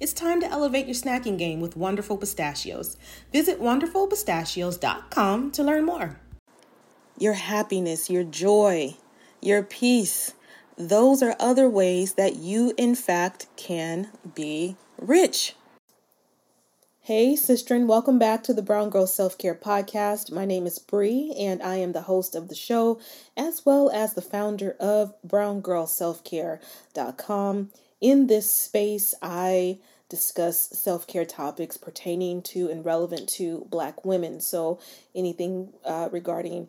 It's time to elevate your snacking game with Wonderful Pistachios. Visit wonderfulpistachios.com to learn more. Your happiness, your joy, your peace, those are other ways that you, in fact, can be rich. Hey, sister, and welcome back to the Brown Girl Self Care Podcast. My name is Bree, and I am the host of the show, as well as the founder of BrownGirlSelfCare.com. In this space, I discuss self care topics pertaining to and relevant to Black women. So, anything uh, regarding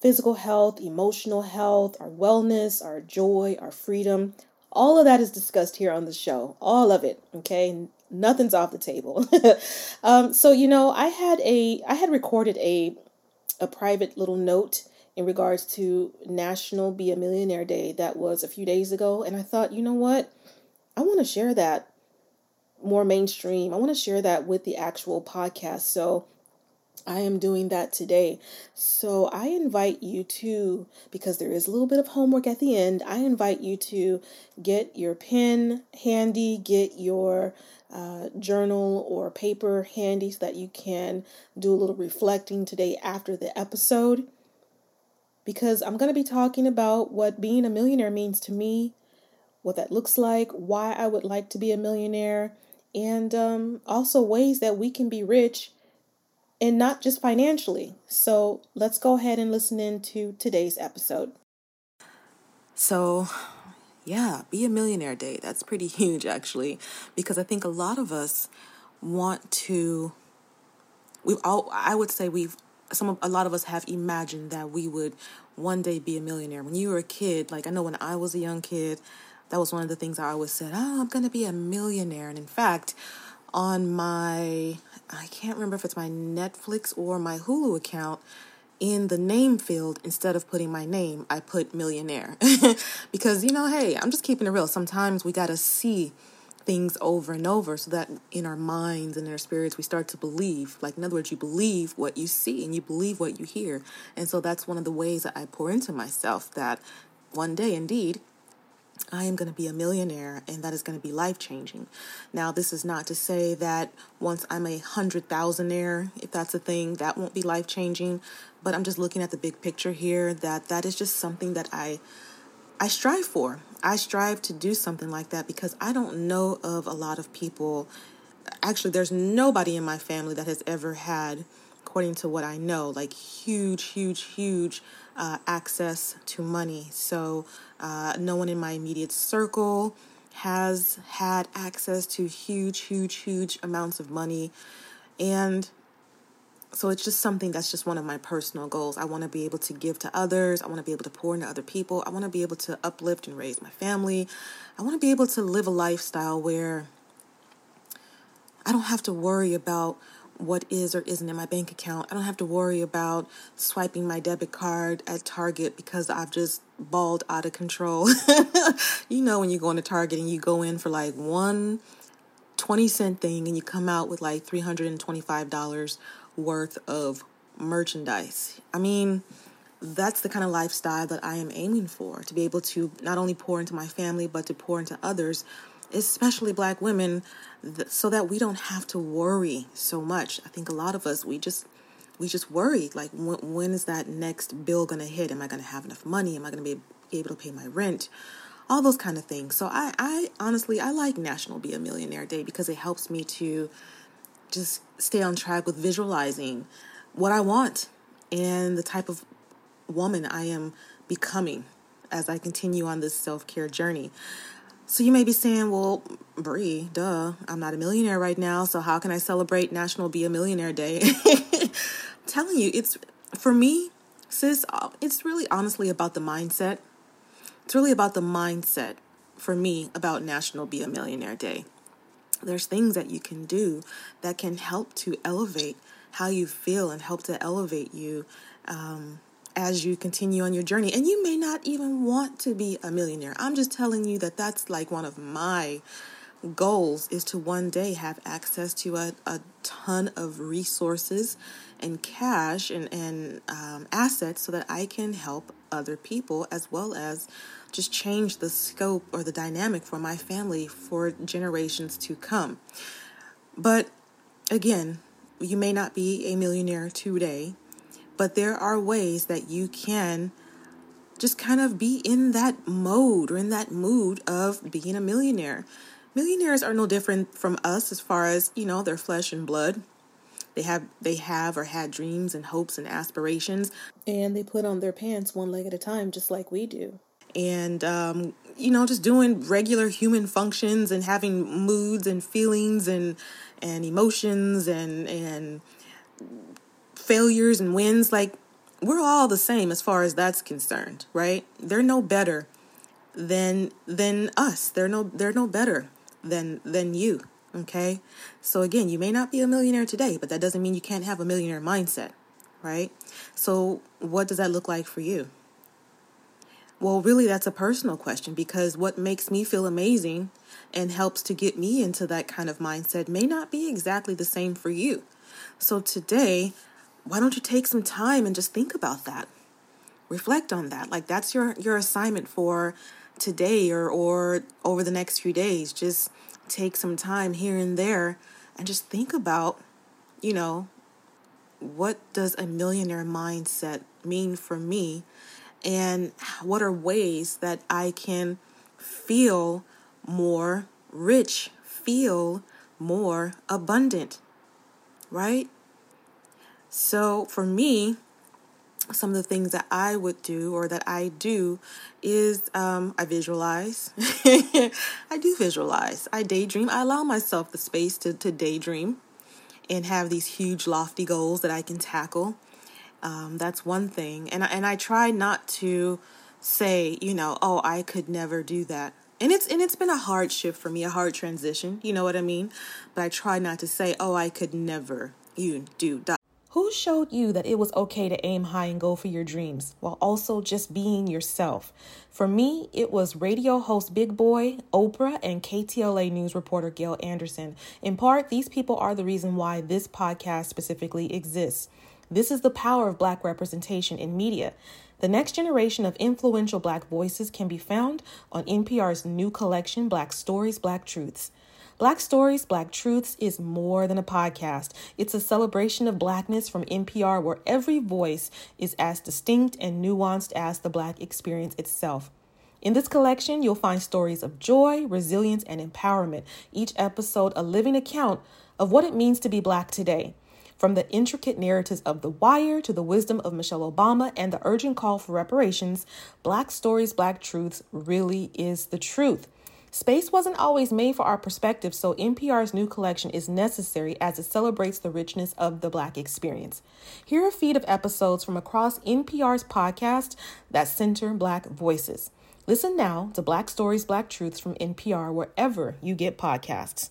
physical health, emotional health, our wellness, our joy, our freedom, all of that is discussed here on the show. All of it, okay? nothing's off the table. um, so you know, I had a I had recorded a a private little note in regards to National Be a Millionaire Day that was a few days ago, and I thought, you know what, I want to share that more mainstream. I want to share that with the actual podcast. So I am doing that today. So I invite you to, because there is a little bit of homework at the end, I invite you to get your pen handy, get your uh, journal or paper handy so that you can do a little reflecting today after the episode. Because I'm going to be talking about what being a millionaire means to me, what that looks like, why I would like to be a millionaire, and um, also ways that we can be rich and not just financially. So let's go ahead and listen in to today's episode. So, yeah, be a millionaire day. That's pretty huge, actually, because I think a lot of us want to. We've all, I would say, we've some of a lot of us have imagined that we would one day be a millionaire. When you were a kid, like I know when I was a young kid, that was one of the things I always said. Oh, I'm going to be a millionaire. And in fact, on my I can't remember if it's my Netflix or my Hulu account, in the name field, instead of putting my name, I put millionaire. because, you know, hey, I'm just keeping it real. Sometimes we got to see things over and over so that in our minds and in our spirits we start to believe like in other words you believe what you see and you believe what you hear and so that's one of the ways that i pour into myself that one day indeed I am going to be a millionaire and that is going to be life changing. Now, this is not to say that once I'm a hundred thousandaire, if that's a thing, that won't be life changing. But I'm just looking at the big picture here that that is just something that I I strive for. I strive to do something like that because I don't know of a lot of people. Actually, there's nobody in my family that has ever had, according to what I know, like huge, huge, huge uh, access to money. So, uh, no one in my immediate circle has had access to huge, huge, huge amounts of money. And so it's just something that's just one of my personal goals. I want to be able to give to others. I want to be able to pour into other people. I want to be able to uplift and raise my family. I want to be able to live a lifestyle where I don't have to worry about what is or isn't in my bank account. I don't have to worry about swiping my debit card at Target because I've just balled out of control. you know, when you go into Target and you go in for like one 20 cent thing and you come out with like $325 worth of merchandise. I mean, that's the kind of lifestyle that I am aiming for to be able to not only pour into my family, but to pour into others especially black women so that we don't have to worry so much. I think a lot of us we just we just worry like when, is that next bill going to hit? Am i going to have enough money? Am i going to be able to pay my rent? All those kind of things. So i i honestly i like national be a millionaire day because it helps me to just stay on track with visualizing what I want and the type of woman I am becoming as I continue on this self care journey. So you may be saying, well, Bree, duh, I'm not a millionaire right now, so how can I celebrate National Be a Millionaire Day? telling you, it's for me, sis, uh, it's really honestly about the mindset. It's really about the mindset for me about National Be a Millionaire Day. There's things that you can do that can help to elevate how you feel and help to elevate you um, as you continue on your journey. And you may not even want to be a millionaire. I'm just telling you that that's like one of my goals is to one day have access to a, a ton of resources and cash and, and um, assets so that I can help other people as well as just change the scope or the dynamic for my family for generations to come. But again, you may not be a millionaire today, but there are ways that you can just kind of be in that mode or in that mood of being a millionaire. Millionaires are no different from us as far as, you know, their flesh and blood. They have they have or had dreams and hopes and aspirations. And they put on their pants one leg at a time just like we do. And um, you know, just doing regular human functions and having moods and feelings and and emotions and and failures and wins like we're all the same as far as that's concerned, right? They're no better than than us. They're no they're no better than than you. Okay? So again, you may not be a millionaire today, but that doesn't mean you can't have a millionaire mindset, right? So what does that look like for you? Well, really that's a personal question because what makes me feel amazing and helps to get me into that kind of mindset may not be exactly the same for you. So today, why don't you take some time and just think about that? Reflect on that. Like that's your your assignment for today or or over the next few days. Just take some time here and there and just think about, you know, what does a millionaire mindset mean for me and what are ways that I can feel more rich, feel more abundant, right? So for me, some of the things that I would do or that I do is um, I visualize. I do visualize. I daydream. I allow myself the space to, to daydream and have these huge, lofty goals that I can tackle. Um, that's one thing. And, and I try not to say, you know, oh, I could never do that. And it's and it's been a hard shift for me, a hard transition, you know what I mean? But I try not to say, "Oh, I could never you do showed you that it was okay to aim high and go for your dreams while also just being yourself? For me, it was radio host Big Boy, Oprah, and KTLA news reporter Gayle Anderson. In part, these people are the reason why this podcast specifically exists. This is the power of Black representation in media. The next generation of influential Black voices can be found on NPR's new collection, Black Stories, Black Truths. Black Stories, Black Truths is more than a podcast. It's a celebration of Blackness from NPR where every voice is as distinct and nuanced as the Black experience itself. In this collection, you'll find stories of joy, resilience, and empowerment, each episode a living account of what it means to be Black today. From the intricate narratives of The Wire to the wisdom of Michelle Obama and the urgent call for reparations, Black Stories, Black Truths really is the truth. Space wasn't always made for our perspective, so NPR's new collection is necessary as it celebrates the richness of the Black experience. Here are a feed of episodes from across NPR's podcast that center Black voices. Listen now to Black Stories, Black Truths from NPR wherever you get podcasts.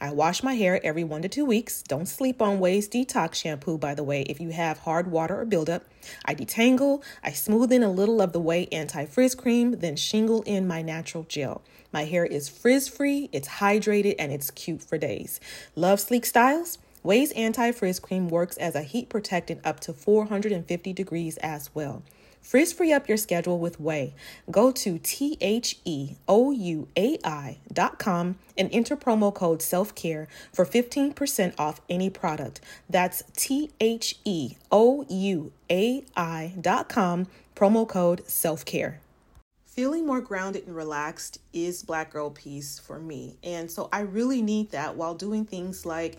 I wash my hair every one to two weeks. Don't sleep on Ouai's Detox shampoo, by the way, if you have hard water or buildup. I detangle, I smooth in a little of the Ouai anti frizz cream, then shingle in my natural gel. My hair is frizz free, it's hydrated, and it's cute for days. Love sleek styles? Ouai's anti frizz cream works as a heat protectant up to 450 degrees as well. Frizz free up your schedule with OUAI. Go to T H E O U A I dot com and enter promo code self care for 15% off any product. That's T H E O U A I dot com, promo code self care. Feeling more grounded and relaxed is Black Girl Peace for me. And so I really need that while doing things like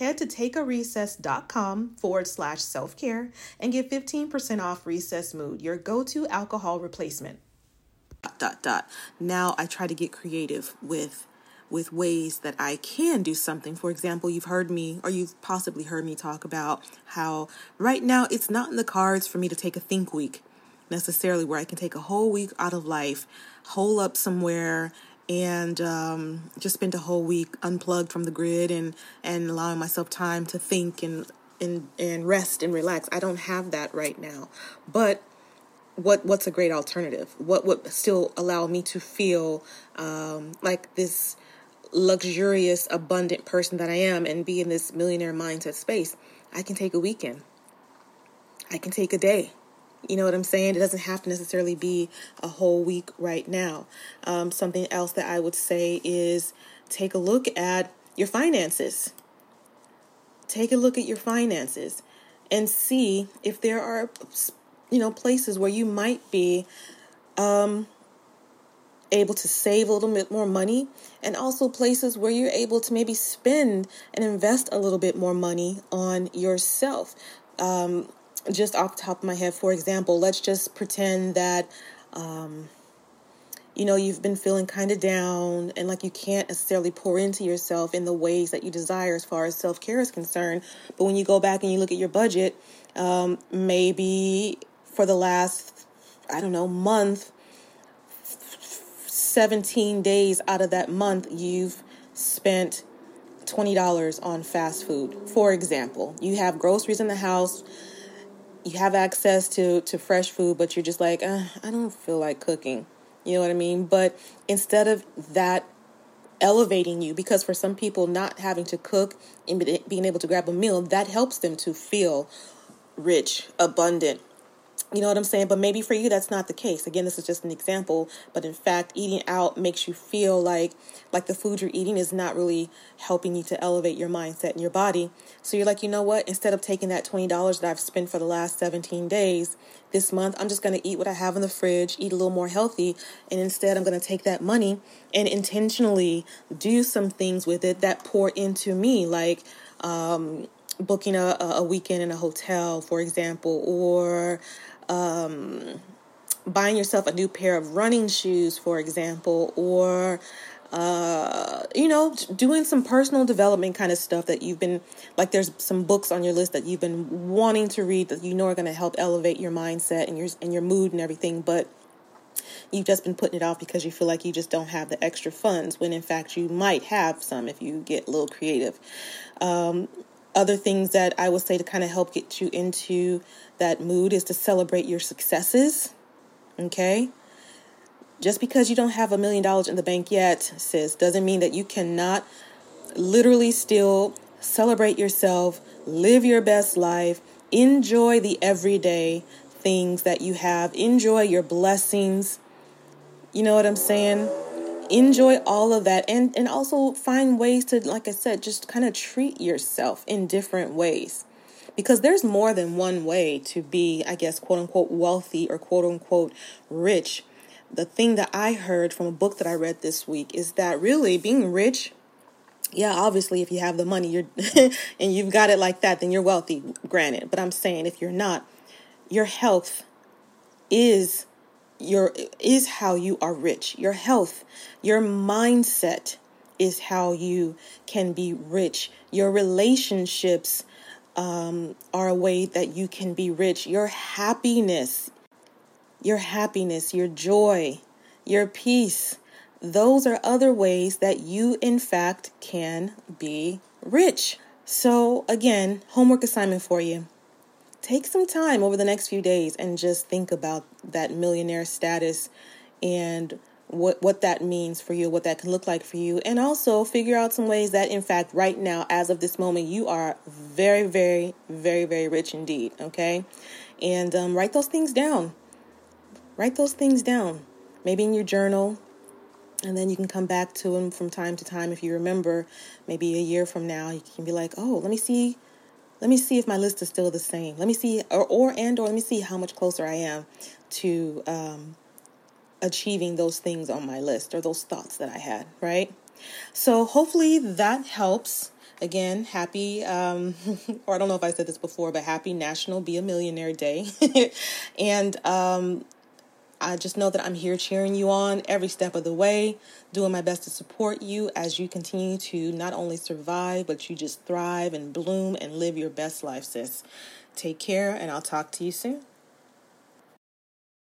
head to takearecess.com forward slash self care and get 15% off Recess Mood, your go to alcohol replacement. Dot, dot, dot. Now I try to get creative with with ways that I can do something. For example, you've heard me, or you've possibly heard me talk about how right now it's not in the cards for me to take a think week necessarily, where I can take a whole week out of life, hole up somewhere, and um, just spent a whole week unplugged from the grid and and allowing myself time to think and and and rest and relax. I don't have that right now, but what what's a great alternative? What would still allow me to feel um, like this luxurious, abundant person that I am and be in this millionaire mindset space? I can take a weekend. I can take a day. You know what I'm saying? It doesn't have to necessarily be a whole week right now. Um, something else that I would say is take a look at your finances. Take a look at your finances and see if there are, you know, places where you might be um, able to save a little bit more money, and also places where you're able to maybe spend and invest a little bit more money on yourself. Um, just off the top of my head, for example, let's just pretend that, um, you know, you've been feeling kind of down and like you can't necessarily pour into yourself in the ways that you desire as far as self care is concerned. But when you go back and you look at your budget, um, maybe for the last, I don't know, month, 17 days out of that month, you've spent $20 on fast food, for example. You have groceries in the house you have access to to fresh food, but you're just like, uh, I don't feel like cooking. You know what I mean? But instead of that elevating you, because for some people, not having to cook and being able to grab a meal, that helps them to feel rich, abundant, you know what I'm saying? But maybe for you, that's not the case. Again, this is just an example. But in fact, eating out makes you feel like like the food you're eating is not really helping you to elevate your mindset and your body. So you're like, you know what? Instead of taking that twenty dollars that I've spent for the last 17 days this month, I'm just going to eat what I have in the fridge, eat a little more healthy, and instead I'm going to take that money and intentionally do some things with it that pour into me, like. Um, booking a, a weekend in a hotel, for example, or um, buying yourself a new pair of running shoes, for example, or uh, you know, doing some personal development kind of stuff that you've been like. There's some books on your list that you've been wanting to read that you know are going to help elevate your mindset and your and your mood and everything, but you've just been putting it off because you feel like you just don't have the extra funds when in fact you might have some if you get a little creative. Um, other things that I would say to kind of help get you into that mood is to celebrate your successes. Okay? Just because you don't have a million dollars in the bank yet, sis, doesn't mean that you cannot literally still celebrate yourself, live your best life, enjoy the everyday things that you have, enjoy your blessings. You know what I'm saying? Enjoy all of that and and also find ways to like I said just kind of treat yourself in different ways. Because there's more than one way to be, I guess, quote unquote, wealthy or quote unquote rich. The thing that I heard from a book that I read this week is that really being rich yeah, obviously, if you have the money, you're and you've got it like that, then you're wealthy. Granted, but I'm saying if you're not, your health is your is how you are rich. Your health, your mindset is how you can be rich. Your relationships um, are a way that you can be rich. Your happiness, your happiness, your joy, your peace those are other ways that you, in fact, can be rich. So, again, homework assignment for you. Take some time over the next few days and just think about that millionaire status and what what that means for you, what that can look like for you, and also figure out some ways that in fact right now as of this moment you are very very very very rich indeed, okay? And um, write those things down. Write those things down. Maybe in your journal, and then you can come back to them from time to time if you remember maybe a year from now you can be like oh let me see let me see if my list is still the same let me see or, or and or let me see how much closer i am to um, achieving those things on my list or those thoughts that i had right so hopefully that helps again happy um, or i don't know if i said this before but happy national be a millionaire day and um, I just know that I'm here cheering you on every step of the way, doing my best to support you as you continue to not only survive, but you just thrive and bloom and live your best life, sis. Take care, and I'll talk to you soon.